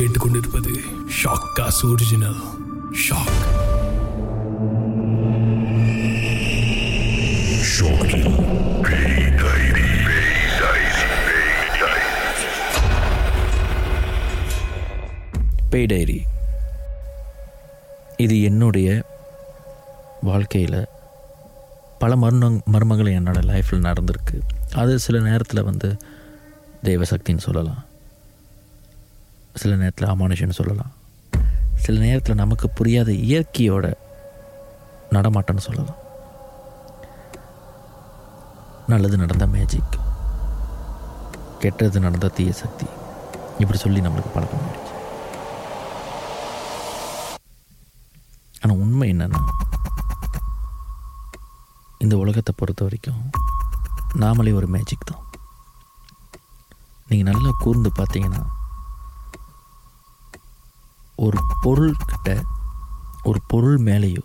கேட்டுக்கொண்டிருப்பது shock cos original ஷாக் பே டைரி இது என்னுடைய வாழ்க்கையில் பல மர்ம மர்மங்கள் என்னோடய லைஃப்பில் நடந்திருக்கு. அது சில நேரத்தில் வந்து தெய்வசக்தின்னு சொல்லலாம். சில நேரத்தில் அமானுஷன்னு சொல்லலாம். சில நேரத்தில் நமக்கு புரியாத இயற்கையோட நடமாட்டம்னு சொல்லலாம். நல்லது நடந்த மேஜிக் கெட்டது நடந்த தீய சக்தி. இப்படி சொல்லி நம்மளுக்கு பழக்கம் ஆயிடுச்சு. ஆனால் உண்மை என்னன்னா இந்த உலகத்தை பொறுத்த வரைக்கும் நாமளே ஒரு மேஜிக் தான். நீங்கள் நல்லா கூர்ந்து பார்த்தீங்கன்னா ஒரு பொருள்கிட்ட ஒரு பொருள் மேலேயோ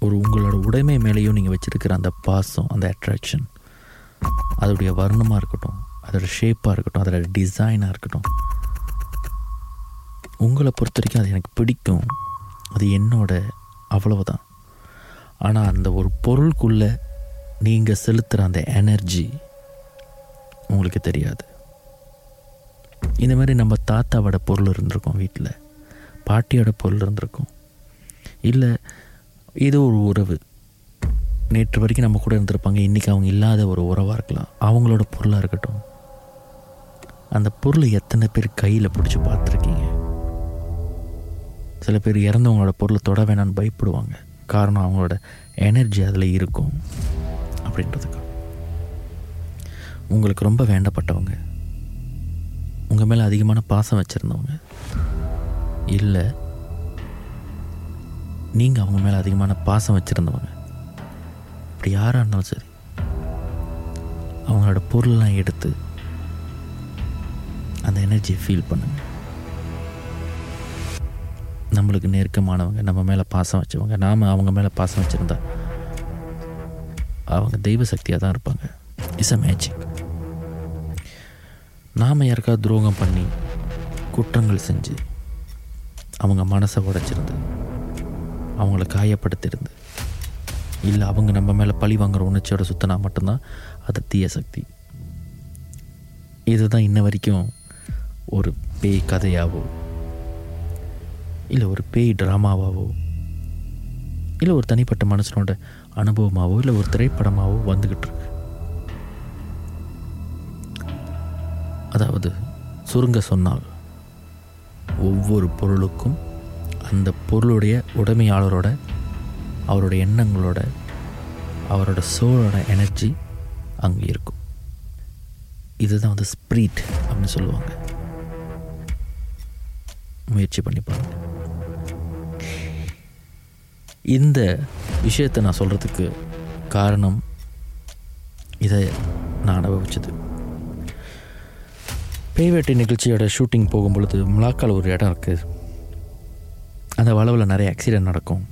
ஒரு உங்களோட உடைமை மேலேயோ நீங்கள் வச்சுருக்கிற அந்த பாசம் அந்த அட்ராக்ஷன் அதோடைய வர்ணமாக இருக்கட்டும் அதோட ஷேப்பாக இருக்கட்டும் அதோட டிசைனாக இருக்கட்டும் உங்களை பொறுத்த வரைக்கும் அது எனக்கு பிடிக்கும். அது என்னோட அவ்வளவுதான். ஆனால் அந்த ஒரு பொருளுக்குள்ளே நீங்கள் செலுத்துகிற அந்த எனர்ஜி உங்களுக்கு தெரியாது. இந்த மாதிரி நம்ம தாத்தாவோட பொருள் இருந்திருக்கோம் வீட்டில் பாட்டியோட பொருள் இருந்திருக்கும். இல்லை ஏதோ ஒரு உறவு. நேற்று வரைக்கும் நம்ம கூட இருந்திருப்பாங்க. இன்றைக்கி அவங்க இல்லாத ஒரு உறவாக இருக்கலாம். அவங்களோட பொருளாக இருக்கட்டும். அந்த பொருளை எத்தனை பேர் கையில் பிடிச்சி பார்த்துருக்கீங்க? சில பேர் இறந்தவங்களோட பொருளை தொட வேணான்னு பயப்படுவாங்க. காரணம் அவங்களோட எனர்ஜி அதில் இருக்கும். அப்படின்றதுக்கு. உங்களுக்கு ரொம்ப வேண்டப்பட்டவங்க. உங்கள் மேலே அதிகமான பாசம் வச்சுருந்தவங்க. இல்லை. நீங்கள் அவங்க மேலே அதிகமான பாசம் வச்சுருந்தவங்க. இப்படி யாராக இருந்தாலும் சரி. அவங்களோட பொருளெலாம் எடுத்து அந்த எனர்ஜியை ஃபீல் பண்ணுங்கள் நம்மளுக்கு நெருக்கமானவங்க நம்ம மேலே பாசம் வச்சவங்க நாம் அவங்க மேலே பாசம் வச்சுருந்தா அவங்க தெய்வ சக்தியாக தான் இருப்பாங்க. இஸ் அ மேஜிக் நாம் யாருக்காவது துரோகம் பண்ணி குற்றங்கள் செஞ்சு அவங்க மனசை உடைச்சிருந்து அவங்கள காயப்படுத்திருந்து இல்லை அவங்க நம்ம மேலே பழி வாங்குற உணர்ச்சியோட சுத்தினா மட்டும்தான் அது தீய சக்தி. இதுதான் இன்ன வரைக்கும் ஒரு பேய் கதையாவோ இல்லை ஒரு பேய் ட்ராமாவாவோ இல்லை ஒரு தனிப்பட்ட மனுஷனோட அனுபவமாகவோ இல்லை ஒரு திரைப்படமாகவோ வந்துக்கிட்டு இருக்கு. அதாவது சுருங்க சொன்னால் ஒவ்வொரு பொருளுக்கும் அந்த பொருளுடைய உடைமையாளரோட அவரோட எண்ணங்களோட அவரோட சோலோட எனர்ஜி அங்கே இருக்கும். இதுதான் வந்து ஸ்ப்ரீட் அப்படின்னு சொல்லுவாங்க. முயற்சி பண்ணி பாருங்க. இந்த விஷயத்தை நான் சொல்கிறதுக்கு காரணம் இதை நான் அனுபவிச்சது. பேவேட்டை நிகழ்ச்சியோட ஷூட்டிங் போகும்பொழுது முலாக்கால் ஒரு இடம் இருக்குது அந்த வளவில் நிறைய ஆக்சிடெண்ட் நடக்கும்.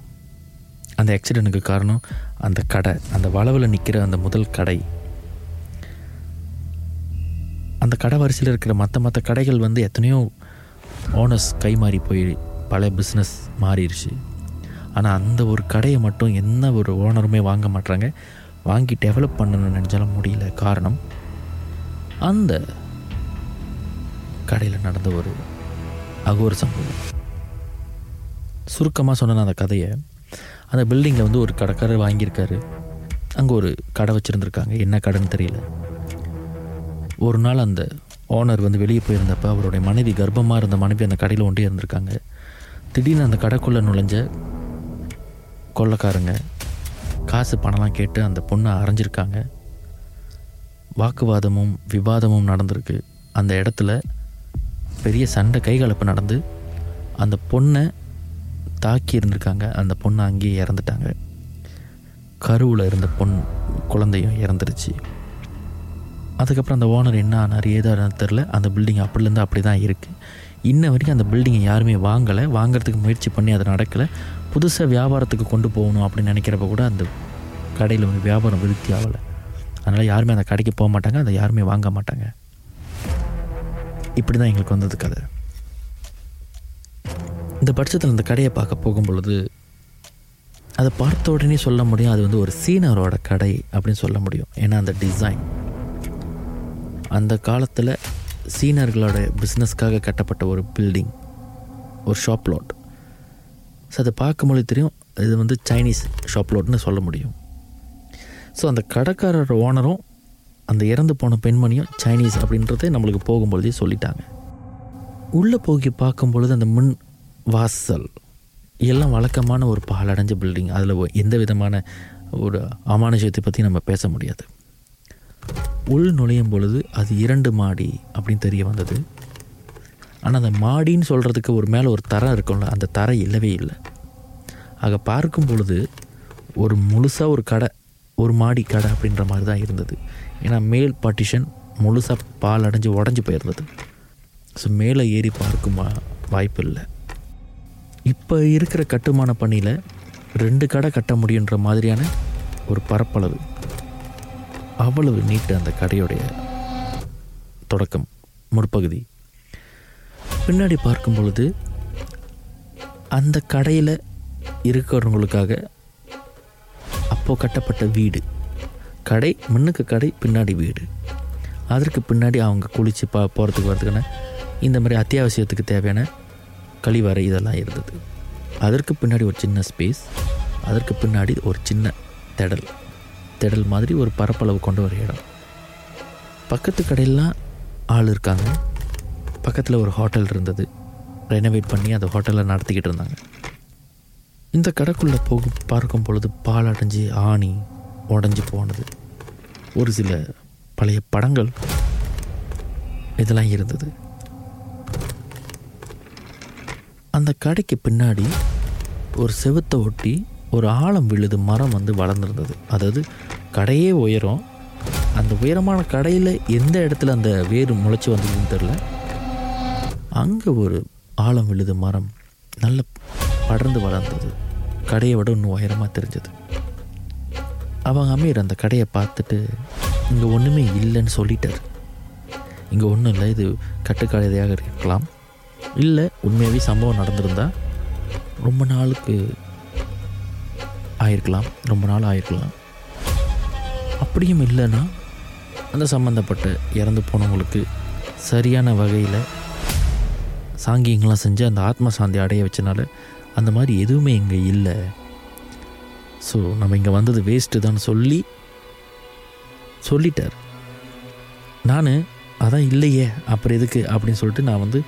அந்த ஆக்சிடெண்ட்டுக்கு காரணம் அந்த கடை அந்த வளவில் நிற்கிற அந்த முதல் கடை. அந்த கடை வரிசையில் இருக்கிற மற்ற மற்ற கடைகள் வந்து எத்தனையோ ஓனர்ஸ் கை மாறி போய் பல பிஸ்னஸ் மாறிடுச்சு ஆனால் அந்த ஒரு கடையை மட்டும் என்ன ஒரு ஓனருமே வாங்க மாட்டாங்க வாங்கி டெவலப் பண்ணணும்னு நினச்சாலும் முடியல. காரணம் அந்த கடையில் நடந்த ஒரு அகோர சம்பவம். சுருக்கமாக சொன்ன அந்த கதையை. அந்த பில்டிங்கில் வந்து ஒரு கடைக்காரர் வாங்கியிருக்காரு. அங்கே ஒரு கடை வச்சுருந்துருக்காங்க. என்ன கடைன்னு தெரியல. ஒரு நாள் அந்த ஓனர் வந்து வெளியே போயிருந்தப்போ அவருடைய மனைவி கர்ப்பமாக இருந்த மனைவி அந்த கடையில் ஒன்றே இருந்திருக்காங்க. திடீர்னு அந்த கடைக்குள்ளே நுழைஞ்ச கொள்ளக்காரங்க காசு பணம்லாம் கேட்டு அந்த பொண்ணை அரைஞ்சிருக்காங்க. வாக்குவாதமும் விவாதமும் நடந்திருக்கு. அந்த இடத்துல பெரிய சண்டை கைகலப்பு நடந்து அந்த பொண்ணை தாக்கி இருந்திருக்காங்க. அந்த பொண்ணை அங்கேயே இறந்துட்டாங்க. கருவில் இருந்த பொன் குழந்தையும் இறந்துருச்சு. அதுக்கப்புறம் அந்த ஓனர் என்ன ஆனார் ஏதான்னு தெரில அந்த பில்டிங் அப்படிலேருந்து அப்படி தான் இருக்குது இன்ன வரைக்கும் அந்த பில்டிங்கை யாருமே வாங்கலை. வாங்குறதுக்கு முயற்சி பண்ணி அது நடக்கலை. புதுசாக வியாபாரத்துக்கு கொண்டு போகணும் அப்படின்னு நினைக்கிறப்ப கூட அந்த கடையில் வந்து வியாபாரம் விருத்தி ஆகலை. அதனால் யாருமே அந்த கடைக்கு போக மாட்டாங்க. அதை யாருமே வாங்க மாட்டாங்க. இப்படி தான் எங்களுக்கு வந்தது கதை. இந்த பட்சத்தில் இந்த கடையை பார்க்க போகும் பொழுது அதை பார்த்த உடனே சொல்ல முடியும் அது வந்து ஒரு சீனரோட கடை அப்படின்னு சொல்ல முடியும். ஏன்னா அந்த டிசைன் அந்த காலத்தில் சீனர்களோட பிஸ்னஸ்க்காக கட்டப்பட்ட ஒரு பில்டிங் ஒரு ஷாப் லாட் ஸோ அதை பார்க்கும்போது தெரியும் இது வந்து சைனீஸ் ஷாப் லாட்னு சொல்ல முடியும். ஸோ அந்த கடைக்காரர் ஓனரும் அந்த இறந்து போன பெண்மணியும் சைனீஸ் அப்படின்றதே நம்மளுக்கு போகும்பொழுதே சொல்லிட்டாங்க. உள்ளே போகி பார்க்கும் பொழுது அந்த முன் வாசல் எல்லாம் வழக்கமான ஒரு பாலடைஞ்ச பில்டிங் அதில் எந்த விதமான ஒரு அமானுஷத்தை பற்றி நம்ம பேச முடியாது. உள் நுழையும் பொழுது அது இரண்டு மாடி அப்படின்னு தெரிய வந்தது. ஆனால் அந்த மாடின்னு சொல்கிறதுக்கு ஒரு மேலே ஒரு தரம் இருக்கும்ல அந்த தரை இல்லவே இல்லை. ஆக பார்க்கும் பொழுது ஒரு முழுசாக ஒரு கடை ஒரு மாடி கடை அப்படின்ற மாதிரி தான் இருந்தது. ஏன்னா மேல் பார்ட்டிஷன் முழுசாக பால் அடைஞ்சு உடஞ்சி போயிருந்தது ஸோ மேலே ஏறி பார்க்கும் வா- வாய்ப்பு இல்லை. இப்போ இருக்கிற கட்டுமான பணியில் ரெண்டு கடை கட்ட முடியுன்ற மாதிரியான ஒரு பரப்பளவு. அவ்வளவு நீட்டு அந்த கடையுடைய தொடக்கம் முற்பகுதி. பின்னாடி பார்க்கும் பொழுது அந்த கடையில் இருக்கிறவங்களுக்காக அப்போது கட்டப்பட்ட வீடு. கடை மண்ணுக்கு கடை பின்னாடி வீடு. அதற்கு பின்னாடி அவங்க குளித்து பா போகிறதுக்கு வரதுக்கான இந்த மாதிரி அத்தியாவசியத்துக்கு தேவையான கழிவறை இதெல்லாம் இருந்தது. அதற்கு பின்னாடி ஒரு சின்ன ஸ்பேஸ் அதற்கு பின்னாடி ஒரு சின்ன திடல். திடல் மாதிரி ஒரு பரப்பளவு கொண்ட ஒரு இடம். பக்கத்து கடையெல்லாம் ஆள் இருக்காங்க. பக்கத்தில் ஒரு ஹோட்டல் இருந்தது. ரெனோவேட் பண்ணி அந்த ஹோட்டலை நடத்திக்கிட்டு இருந்தாங்க. இந்த கடைக்குள்ளே போக பார்க்கும் பொழுது பால் அடைஞ்சு ஆணி உடஞ்சி போனது. ஒரு சில பழைய படங்கள் இதெல்லாம் இருந்தது. அந்த கடைக்கு பின்னாடி ஒரு செவுத்தை ஒட்டி ஒரு ஆழம் விழுது மரம் வந்து வளர்ந்துருந்தது. அதாவது கடையே உயரம். அந்த உயரமான கடையில் எந்த இடத்துல அந்த வேர் முளைச்சி வந்ததுன்னு தெரில அங்கே ஒரு ஆழம் விழுது மரம் நல்ல படர்ந்து வளர்ந்தது. கடையை விட இன்னும் உயரமாக தெரிஞ்சது. அவங்க அமீர் அந்த கடையை பார்த்துட்டு இங்கே ஒன்றுமே இல்லைன்னு சொல்லிட்டார். இங்கே ஒன்றும் இல்லை இது கட்டுக்கடையாக இருக்கலாம். இல்லை உண்மையாகவே சம்பவம் நடந்திருந்தா ரொம்ப நாளுக்கு ஆயிருக்கலாம் ரொம்ப நாள் ஆயிருக்கலாம். அப்படியும் இல்லைன்னா அந்த சம்மந்தப்பட்ட இறந்து போனவங்களுக்கு சரியான வகையில் சாங்கியங்கள்லாம் செஞ்சு அந்த ஆத்ம சாந்தி அடைய வச்சனால அந்த மாதிரி எதுவுமே இங்கே இல்லை. ஸோ நம்ம இங்கே வந்தது வேஸ்ட்டு தான் சொல்லி சொல்லிட்டார். நான் அதான் இல்லையே அப்புறம் எதுக்கு? அப்படின்னு சொல்லிட்டு நான் வந்து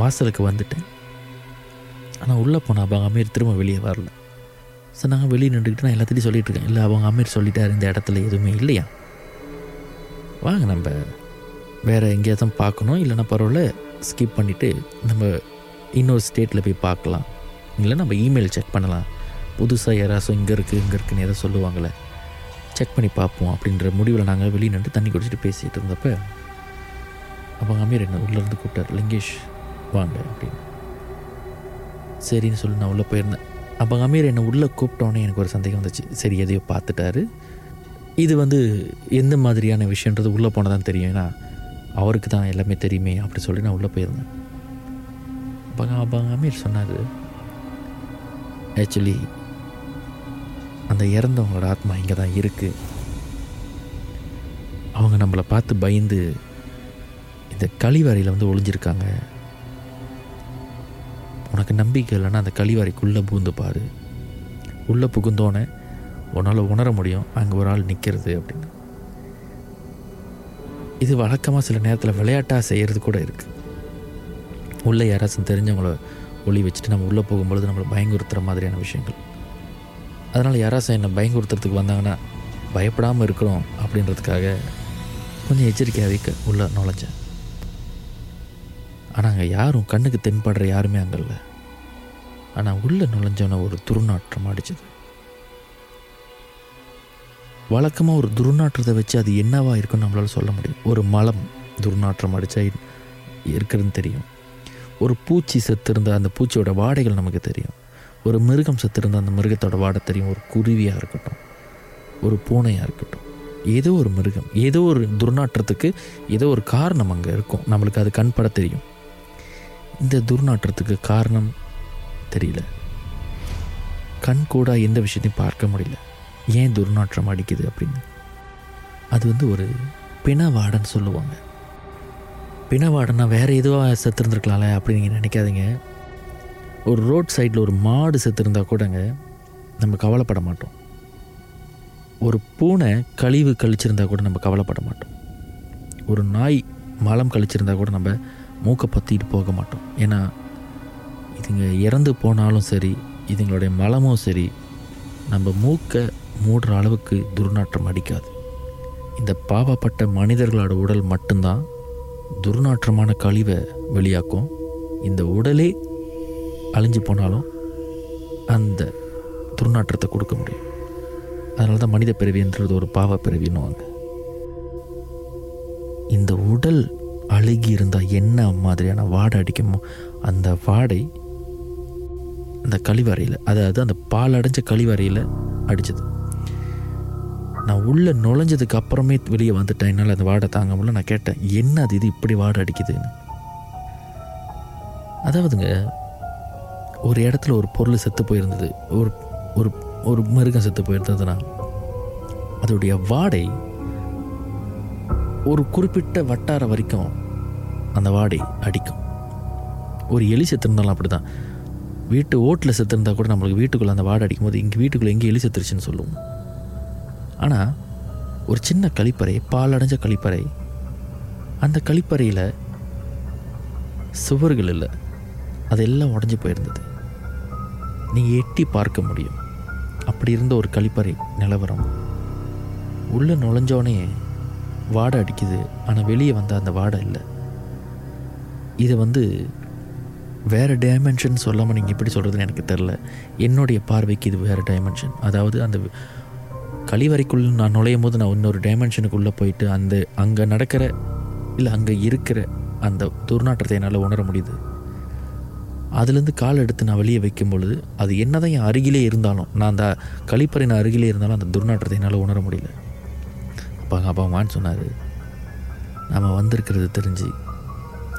வாசலுக்கு வந்துட்டேன். ஆனால் உள்ளே போனால் அவங்க அமீர் திரும்ப வெளியே வரல. ஸோ நாங்கள் வெளியே நின்றுக்கிட்டு நான் எல்லாத்தையும் சொல்லிகிட்ருக்கேன் இருக்கேன் இல்லை அவங்க அமீர் சொல்லிட்டார் இந்த இடத்துல எதுவுமே இல்லையா? வாங்க நம்ம வேறு எங்கேயாவது பார்க்கணும். இல்லைன்னா பரவாயில்ல ஸ்கிப் பண்ணிவிட்டு நம்ம இன்னொரு ஸ்டேட்டில் போய் பார்க்கலாம். இல்லை நம்ம இமெயில் செக் பண்ணலாம். புதுசாக யாராச்சும் இங்கே இருக்குது இங்கே இருக்குன்னு ஏதோ சொல்லுவாங்களே செக் பண்ணி பார்ப்போம் அப்படின்ற முடிவில் நாங்கள் வெளியே நின்று தண்ணி குடிச்சிட்டு பேசிகிட்டு இருந்தப்ப அப்போ அமீர் என்ன உள்ளேருந்து கூப்பிட்டார் லிங்கேஷ் வாங்க அப்படின்னு. சரின்னு சொல்லி நான் உள்ளே போயிருந்தேன். அப்போ அமீர் என்னை உள்ளே கூப்பிட்டோன்னே எனக்கு ஒரு சந்தேகம் வந்துச்சு. சரி எதையோ பார்த்துட்டாரு. இது வந்து எந்த மாதிரியான விஷயன்றது உள்ளே போனதான் தெரியும். ஏன்னா அவருக்கு தான் எல்லாமே தெரியுமே அப்படி சொல்லி நான் உள்ளே போயிருந்தேன். அப்போ அப்போ அமீர் சொன்னார் ஆக்சுவலி அந்த இறந்தவங்களோட ஆத்மா இங்கே தான் இருக்குது அவங்க நம்மளை பார்த்து பயந்து இந்த கழிவறையில் வந்து ஒளிஞ்சிருக்காங்க. உனக்கு நம்பிக்கை இல்லைன்னா அந்த கழிவறைக்குள்ளே பூந்து பாரு. உள்ளே புகுந்தோன்னே உன்னால் உணர முடியும் அங்கே ஒரு ஆள் நிற்கிறது அப்படின்னு. இது வழக்கமாக சில நேரத்தில் விளையாட்டாக செய்கிறது கூட இருக்குது உள்ளே யாராச்சும் தெரிஞ்சவங்கள ஒளி வச்சுட்டு நம்ம உள்ளே போகும்பொழுது நம்மளை பயங்குறுத்துகிற மாதிரியான விஷயங்கள். அதனால் யாராச்சும் என்னை பயங்குறுத்துறதுக்கு வந்தாங்கன்னா பயப்படாமல் இருக்கிறோம் அப்படின்றதுக்காக கொஞ்சம் எச்சரிக்கையாக வைக்க உள்ளே நுழைஞ்சேன். ஆனால் அங்கே யாரும் கண்ணுக்கு தென்படுற யாருமே அங்கே இல்லை. ஆனால் உள்ளே நுழைஞ்சோன்னே ஒரு துர்நாற்றம் அடிச்சது. வழக்கமாக ஒரு துர்நாற்றத்தை வச்சு அது என்னவா இருக்குன்னு நம்மளால சொல்ல முடியும். ஒரு மலம் துர்நாற்றம் அடித்தா இருக்கிறதுன்னு தெரியும். ஒரு பூச்சி செத்து இருந்தால் அந்த பூச்சியோட வாடைகள் நமக்கு தெரியும். ஒரு மிருகம் செத்திருந்த அந்த மிருகத்தோட வாட தெரியும். ஒரு குருவியாக இருக்கட்டும் ஒரு பூனையாக இருக்கட்டும். ஏதோ ஒரு மிருகம் ஏதோ ஒரு துர்நாற்றத்துக்கு ஏதோ ஒரு காரணம் அங்கே இருக்கும். நம்மளுக்கு அது கண்பட தெரியும். இந்த துர்நாற்றத்துக்கு காரணம் தெரியல. கண் கூட எந்த விஷயத்தையும் பார்க்க முடியல. ஏன் துர்நாற்றம் அடிக்குது அப்படின்னு? அது வந்து ஒரு பிணவாடன்னு சொல்லுவாங்க. பிணவாடன்னா வேறு எதுவாக செத்துருந்துருக்கலாம்ல அப்படின்னு நீங்கள் நினைக்காதீங்க. ஒரு ரோட் சைடில் ஒரு மாடு செத்துருந்தா கூடங்க நம்ம கவலைப்பட மாட்டோம். ஒரு பூனை கழிவு கழிச்சிருந்தா கூட நம்ம கவலைப்பட மாட்டோம். ஒரு நாய் மலம் கழிச்சிருந்தா கூட நம்ம மூக்கை பற்றிட்டு போக மாட்டோம். ஏன்னா இதுங்க இறந்து போனாலும் சரி இதுங்களுடைய மலமும் சரி நம்ம மூக்கை மூடுற அளவுக்கு துர்நாற்றம் அடிக்காது. இந்த பாவப்பட்ட மனிதர்களோட உடல் மட்டும்தான் துர்நாற்றமான கழிவை வெளியாக்கும். இந்த உடலே அழிஞ்சு போனாலும் அந்த துர்நாற்றத்தை கொடுக்க முடியும். அதனால தான் மனித பிறவின்றது ஒரு பாவ பிறவின்னுவாங்க இந்த உடல் அழுகி இருந்தால் என்ன மாதிரியான வாடை அடிக்குமோ அந்த வாடை அந்த கழிவறையில் அதாவது அந்த பால் அடைஞ்ச கழிவறையில் அடித்தது நான் உள்ளே நுழைஞ்சதுக்கு அப்புறமே வெளியே வந்துட்டேன். என்னால் அந்த வாடை தாங்க முடியல. நான் கேட்டேன் என்ன அது? இது இப்படி வாடை அடிக்குதுன்னு? அதாவதுங்க ஒரு இடத்துல ஒரு பொருள் செத்து போயிருந்தது. ஒரு ஒரு ஒரு மிருகம் செத்து போயிருந்ததுன்னா அதோடைய வாடை ஒரு குறிப்பிட்ட வட்டார வரைக்கும் அந்த வாடை அடிக்கும். ஒரு எலி செத்துருந்தாலும் அப்படி தான் வீட்டு ஓட்டில் செத்துருந்தா கூட நம்மளுக்கு வீட்டுக்குள்ளே அந்த வாடை அடிக்கும் போது இங்கே வீட்டுக்குள்ளே எங்கே எலி செத்துருச்சுன்னு சொல்லுவோம். ஆனால் ஒரு சின்ன கழிப்பறை பால் அடைஞ்ச கழிப்பறை அந்த கழிப்பறையில் சுவர்கள் இல்லை. அதெல்லாம் உடஞ்சி போயிருந்தது. நீங்கள் எட்டி பார்க்க முடியும். அப்படி இருந்த ஒரு கழிப்பறை நிலவரம். உள்ளே நுழைஞ்சோடனே வாடை அடிக்குது. ஆனால் வெளியே வந்த அந்த வாடை இல்லை. இதை வந்து வேறு டைமென்ஷன் சொல்லாமல் நீங்கள் எப்படி சொல்கிறதுன்னு எனக்கு தெரில. என்னுடைய பார்வைக்கு இது வேறு டைமென்ஷன் அதாவது அந்த கழிவறைக்குள் நான் நுழையும் போது நான் இன்னொரு டைமென்ஷனுக்குள்ளே போயிட்டு அந்த அங்கே நடக்கிற இல்லை அங்கே இருக்கிற அந்த துர்நாற்றத்தை என்னால் உணர முடியுது. அதுலேருந்து கால் எடுத்து நான் வெளியே வைக்கும் பொழுது அது என்னதான் என் அருகிலே இருந்தாலும் நான் அந்த கழிப்பறையின் அருகிலே இருந்தாலும் அந்த துர்நாற்றத்தை என்னால் உணர முடியல. அப்பாங்க அப்பா வான்னு சொன்னார். நம்ம வந்திருக்கிறது தெரிஞ்சு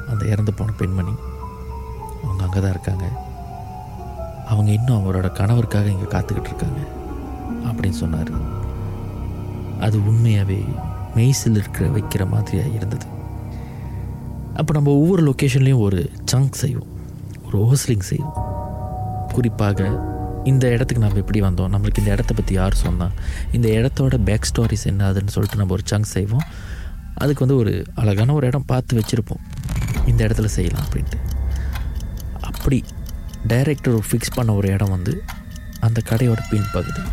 அந்த இறந்து போன பெண்மணி அவங்க அங்கே தான் இருக்காங்க. அவங்க இன்னும் அவரோட கணவருக்காக இங்கே காத்துக்கிட்டு இருக்காங்க அப்படின்னு சொன்னார். அது உண்மையாகவே மெய்சில் இருக்கிற வைக்கிற மாதிரியாக இருந்தது. அப்போ நம்ம ஒவ்வொரு லொக்கேஷன்லேயும் ஒரு சங்க் செய்வோம். ஒரு ஹோஸ்லிங் செய்வோம் குறிப்பாக இந்த இடத்துக்கு நம்ம எப்படி வந்தோம்? நம்மளுக்கு இந்த இடத்த பற்றி யார் சொன்னால் இந்த இடத்தோட பேக் ஸ்டோரிஸ் என்ன அதுன்னு சொல்லிட்டு நம்ம ஒரு சங்க் செய்வோம். அதுக்கு வந்து ஒரு அழகான ஒரு இடம் பார்த்து வச்சுருப்போம். இந்த இடத்துல செய்யலாம் அப்படின்ட்டு. அப்படி டைரக்டர் ஃபிக்ஸ் பண்ண ஒரு இடம் வந்து அந்த கடையோட பின்பகுதி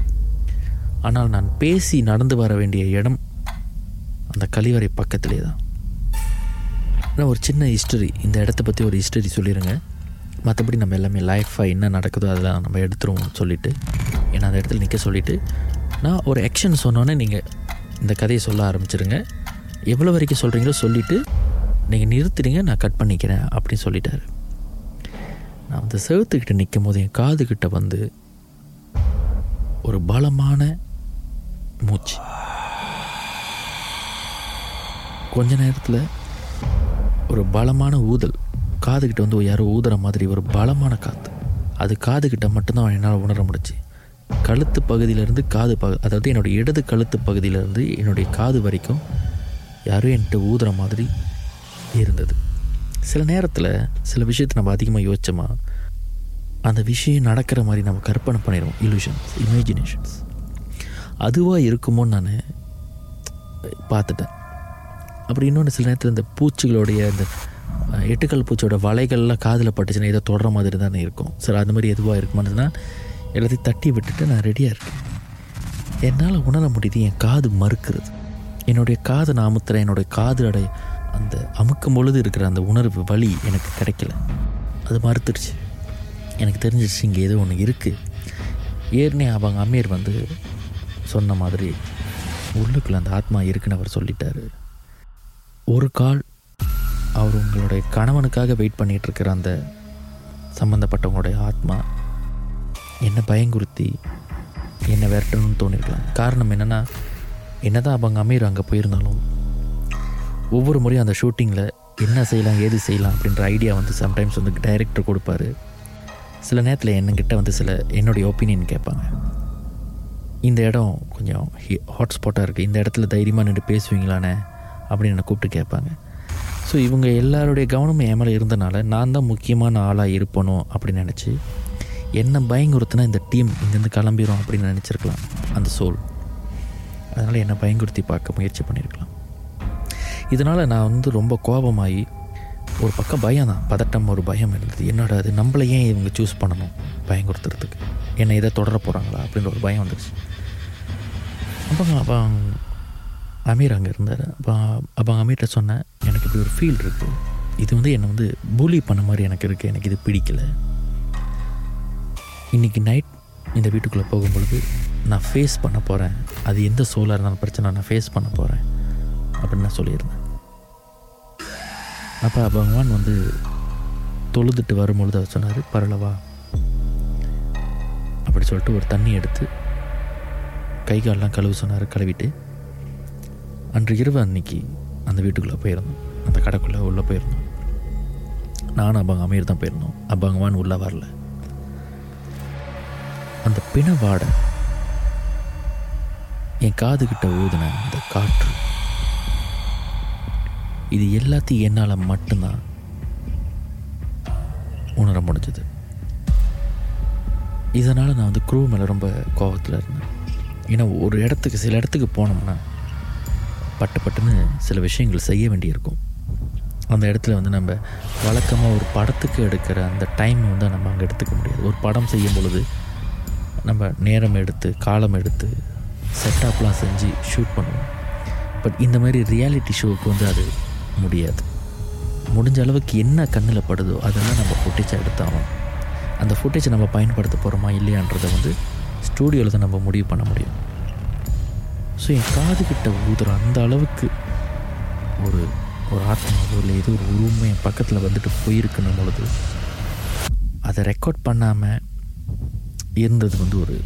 ஆனால் நான் பேசி நடந்து வர வேண்டிய இடம் அந்த கழிவறை பக்கத்திலே தான் ஆனால் ஒரு சின்ன ஹிஸ்டரி இந்த இடத்த பற்றி ஒரு ஹிஸ்டரி சொல்லிடுங்க மற்றபடி நம்ம எல்லாமே லைஃபாக என்ன நடக்குதோ அதெல்லாம் நம்ம எடுத்துருவோம் சொல்லிவிட்டு ஏன்னா அந்த இடத்துல நிற்க சொல்லிவிட்டு நான் ஒரு ஆக்ஷன் சொன்னோன்னே நீங்கள் இந்த கதையை சொல்ல ஆரம்பிச்சிருங்க. எவ்வளோ வரைக்கும் சொல்கிறீங்களோ சொல்லிவிட்டு நீங்கள் நிறுத்துறீங்க நான் கட் பண்ணிக்கிறேன் அப்படின்னு சொல்லிட்டாரு. நான் அந்த செவத்துக்கிட்ட நிற்கும் போது என் காதுகிட்ட வந்து ஒரு பலமான மூச்சு. கொஞ்ச நேரத்தில் ஒரு பலமான ஊதல். காதுகிட்ட வந்து யாரோ ஊதுற மாதிரி ஒரு பலமான காற்று அது காதுகிட்ட மட்டும்தான் என்னால் உணர முடிச்சு கழுத்து பகுதியிலேருந்து காது பகு அதாவது என்னுடைய இடது கழுத்து பகுதியிலேருந்து என்னுடைய காது வரைக்கும் யாரும் என்கிட்ட ஊதுற மாதிரி இருந்தது. சில நேரத்தில் சில விஷயத்தை நம்ம அதிகமாக யோசிச்சோமா? அந்த விஷயம் நடக்கிற மாதிரி நம்ம கற்பனை பண்ணிடுவோம். இல்யூஷன்ஸ் இமேஜினேஷன்ஸ் அதுவாக இருக்குமோன்னு நான் பார்த்துட்டேன். அப்புறம் இன்னொன்று சில நேரத்தில் இந்த பூச்சிகளுடைய இந்த எட்டுக்கல் பூச்சியோட வலைகள்லாம் காதில் பட்டுச்சுன்னா ஏதோ தொடர மாதிரி தானே இருக்கும். சரி அது மாதிரி எதுவாக இருக்குமானதுன்னா எல்லாத்தையும் தட்டி விட்டுட்டு நான் ரெடியாக இருக்கேன். என்னால் உணர முடியுது என் காது மறுக்கிறது. என்னுடைய காதை நான் அமுத்துறேன் என்னுடைய காது அடை அந்த அமுக்கும் பொழுது இருக்கிற அந்த உணர்வு வழி எனக்கு கிடைக்கல. அது மறுத்துடுச்சு. எனக்கு தெரிஞ்சிருச்சு இங்கே ஏதோ ஒன்று இருக்குது ஏற்கனவே அவங்க அமீர் வந்து சொன்ன மாதிரி உள்ளுக்குள்ளே அந்த ஆத்மா இருக்குன்னு அவர் சொல்லிட்டாரு. ஒரு கால் அவர் உங்களுடைய கணவனுக்காக வெயிட் பண்ணிகிட்ருக்கிற இருக்கிற அந்த சம்மந்தப்பட்டவங்களுடைய ஆத்மா என்னை பயங்குறுத்தி என்னை விரட்டணும்னு தோணிருக்கலாம். காரணம் என்னென்னா என்னதான் அவங்க அமீர் அங்கே போயிருந்தாலும் ஒவ்வொரு முறையும் அந்த ஷூட்டிங்கில் என்ன செய்யலாம் ஏது செய்யலாம் அப்படின்ற ஐடியா வந்து சம்டைம்ஸ் வந்து டைரக்டர் கொடுப்பாரு. சில நேரத்தில் என்னங்கிட்ட வந்து சில என்னுடைய ஒப்பீனியன் கேட்பாங்க. இந்த இடம் கொஞ்சம் ஹாட்ஸ்பாட்டாக இருக்குது இந்த இடத்துல தைரியமாக நின்று பேசுவீங்களானே அப்படின்னு என்னை கூப்பிட்டு கேட்பாங்க. ஸோ இவங்க எல்லாருடைய கவனமும் என் மேலே இருந்தனால நான் தான் முக்கியமான ஆளாக இருப்பணும் அப்படின்னு நினச்சி என்ன பயங்குறுத்துனா இந்த டீம் இங்கேருந்து கிளம்பிடும் அப்படின்னு நினச்சிருக்கலாம் அந்த சோல். அதனால் என்னை பயங்குறுத்தி பார்க்க முயற்சி பண்ணியிருக்கலாம் இதனால் நான் வந்து ரொம்ப கோபமாகி ஒரு பக்கம் பயம் தான் பதட்டம் ஒரு பயம் இருந்தது என்னோட அது நம்மளை ஏன் இவங்க சூஸ் பண்ணணும் பயங்குறுத்துறதுக்கு? என்னை இதை தொடர போகிறாங்களா அப்படின்ற ஒரு பயம் வந்துச்சு அப்போ அப்போ அமீர் அங்கே இருந்தார். அப்போ அப்போ அமீர்கிட்ட சொன்னேன் எனக்கு இப்படி ஒரு ஃபீல் இருக்குது இது வந்து என்னை வந்து பூலி பண்ண மாதிரி எனக்கு இருக்குது எனக்கு இது பிடிக்கல. இன்றைக்கி நைட் இந்த வீட்டுக்குள்ளே போகும்பொழுது நான் ஃபேஸ் பண்ண போகிறேன் அது எந்த சோலாக இருந்தாலும் பிரச்சனை நான் ஃபேஸ் பண்ண போகிறேன் அப்படின்னு நான் சொல்லியிருந்தேன். அப்போ பகவான் வந்து தொழுதுட்டு வரும்பொழுது அவர் சொன்னார் பரலவா. அப்படி சொல்லிட்டு ஒரு தண்ணி எடுத்து கை காலெலாம் கழுவு சொன்னார் கழுவிட்டு அன்று இரவு அன்னைக்கு அந்த வீட்டுக்குள்ளே போயிருந்தோம். அந்த கடைக்குள்ளே உள்ளே போயிருந்தோம். நானும் அப்பாங்க அமீர் தான் போயிருந்தோம். அப்பாங்கவான் உள்ளே வரல. அந்த பிண வாடை என் காதுகிட்ட ஊதின அந்த காற்று இது எல்லாத்தையும் என்னால் மட்டும்தான் உணர முடிஞ்சது. இதனால் நான் வந்து குரூ மேலே ரொம்ப கோபத்தில் இருந்தேன். ஏன்னா ஒரு இடத்துக்கு சில இடத்துக்கு போனோம்னா பட்டு பட்டுன்னு சில விஷயங்கள் செய்ய வேண்டியிருக்கும். அந்த இடத்துல வந்து நம்ம வழக்கமாக ஒரு படத்துக்கு எடுக்கிற அந்த டைம் வந்து நம்ம அங்கே எடுத்துக்க முடியாது. ஒரு படம் செய்யும் பொழுது நம்ம நேரம் எடுத்து காலம் எடுத்து செட்டப்லாம் செஞ்சு ஷூட் பண்ணுவோம். பட் இந்த மாதிரி ரியாலிட்டி ஷோவுக்கு வந்து அது முடியாது. முடிஞ்ச அளவுக்கு என்ன கண்ணில் படுதோ அதெல்லாம் நம்ம ஃபுட்டேஜாக எடுத்தாலும் அந்த ஃபுட்டேஜை நம்ம பயன்படுத்த போகிறோமா இல்லையான்றதை வந்து ஸ்டூடியோவில் தான் நம்ம முடிவு பண்ண முடியும். ஸோ என் காது கிட்ட ஊதுற அந்த அளவுக்கு ஒரு ஒரு ஆத்மாவோ இல்லை ஏதோ ஒரு உருவமே என் பக்கத்தில் வந்துட்டு போயிருக்கணும் பொழுது அதை ரெக்கார்ட் பண்ணாமல் இருந்தது வந்து ஒரு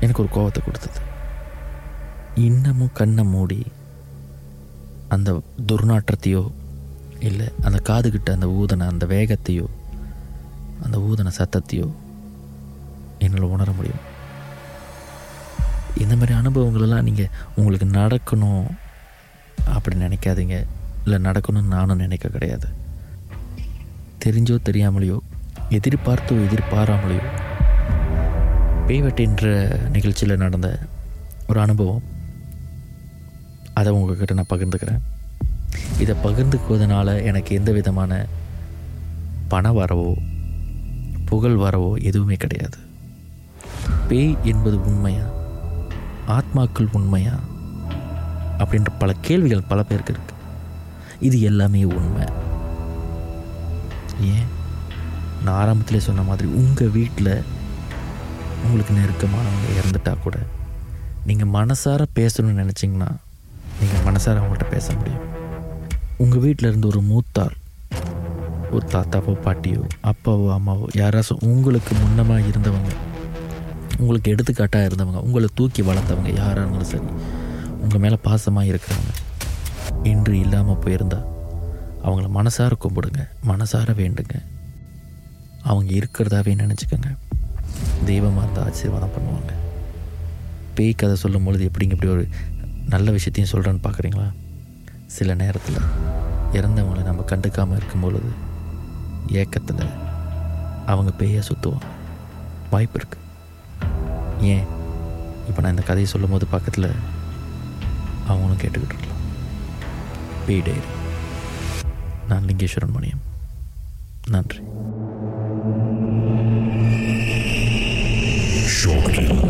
எனக்கு ஒரு கோபத்தை கொடுத்தது. இன்னமும் கண்ணை மூடி அந்த துர்நாற்றத்தையோ இல்லை அந்த காதுகிட்ட அந்த ஊதனை அந்த வேகத்தையோ அந்த ஊதன சத்தத்தையோ என்னால் உணர முடியும். இந்த மாதிரி அனுபவங்களெல்லாம் நீங்கள் உங்களுக்கு நடக்கணும் அப்படி நினைக்காதீங்க. இல்லை நடக்கணும்னு நானும் நினைக்க கிடையாது. தெரிஞ்சோ தெரியாமலையோ எதிர்பார்த்தோ எதிர்பாராமலையோ பேய்வெட்டின்ற நிகழ்ச்சியில் நடந்த ஒரு அனுபவம். அதை உங்ககிட்ட நான் பகிர்ந்துக்கிறேன். இதை பகிர்ந்துக்குவதனால எனக்கு எந்த விதமான பண வரவோ புகழ் வரவோ எதுவுமே கிடையாது. பேய் என்பது உண்மையாக ஆத்மாக்கள் உண்மையா? அப்படின்ற பல கேள்விகள் பல பேருக்கு இருக்கு. இது எல்லாமே உண்மை. ஏன்? நான் ஆரம்பத்திலே சொன்ன மாதிரி உங்கள் வீட்டில் உங்களுக்கு நெருக்கமானவங்க இறந்துட்டா கூட நீங்கள் மனசார பேசணும்னு நினச்சிங்கன்னா நீங்கள் மனசார அவங்கள்ட்ட பேச முடியும். உங்கள் வீட்டில் இருந்து ஒரு மூத்தார் ஒரு தாத்தாவோ பாட்டியோ அப்பாவோ அம்மாவோ யாராச்சும் உங்களுக்கு முன்னமாக இருந்தவங்க உங்களுக்கு எடுத்துக்காட்டாக இருந்தவங்க உங்களை தூக்கி வளர்த்தவங்க யாராக இருந்தாலும் சரி உங்கள் மேலே பாசமாக இருக்கிறவங்க இன்று இல்லாமல் போயிருந்தா அவங்கள மனசார கும்பிடுங்க மனசார வேண்டுங்க. அவங்க இருக்கிறதாவே நினச்சிக்கோங்க. தெய்வமாக இருந்தால் ஆசீர்வாதம் பண்ணுவாங்க. பேய் கதை சொல்லும் பொழுது எப்படிங்க இப்படி ஒரு நல்ல விஷயத்தையும் சொல்கிறேன்னு பார்க்குறீங்களா சில நேரத்தில் இறந்தவங்களை நம்ம கண்டுக்காமல் இருக்கும் பொழுது ஏக்கத்தில் அவங்க பேயை சுற்றுவாங்க வாய்ப்பு இருக்குது ஏன்? இப்போ நான் இந்த கதையை சொல்லும் போது பக்கத்தில் அவங்களும் கேட்டுக்கிட்டு இருக்கலாம். பி டைரி நான் லிங்கேஸ்வரன் மணியம். நன்றி. Shortly.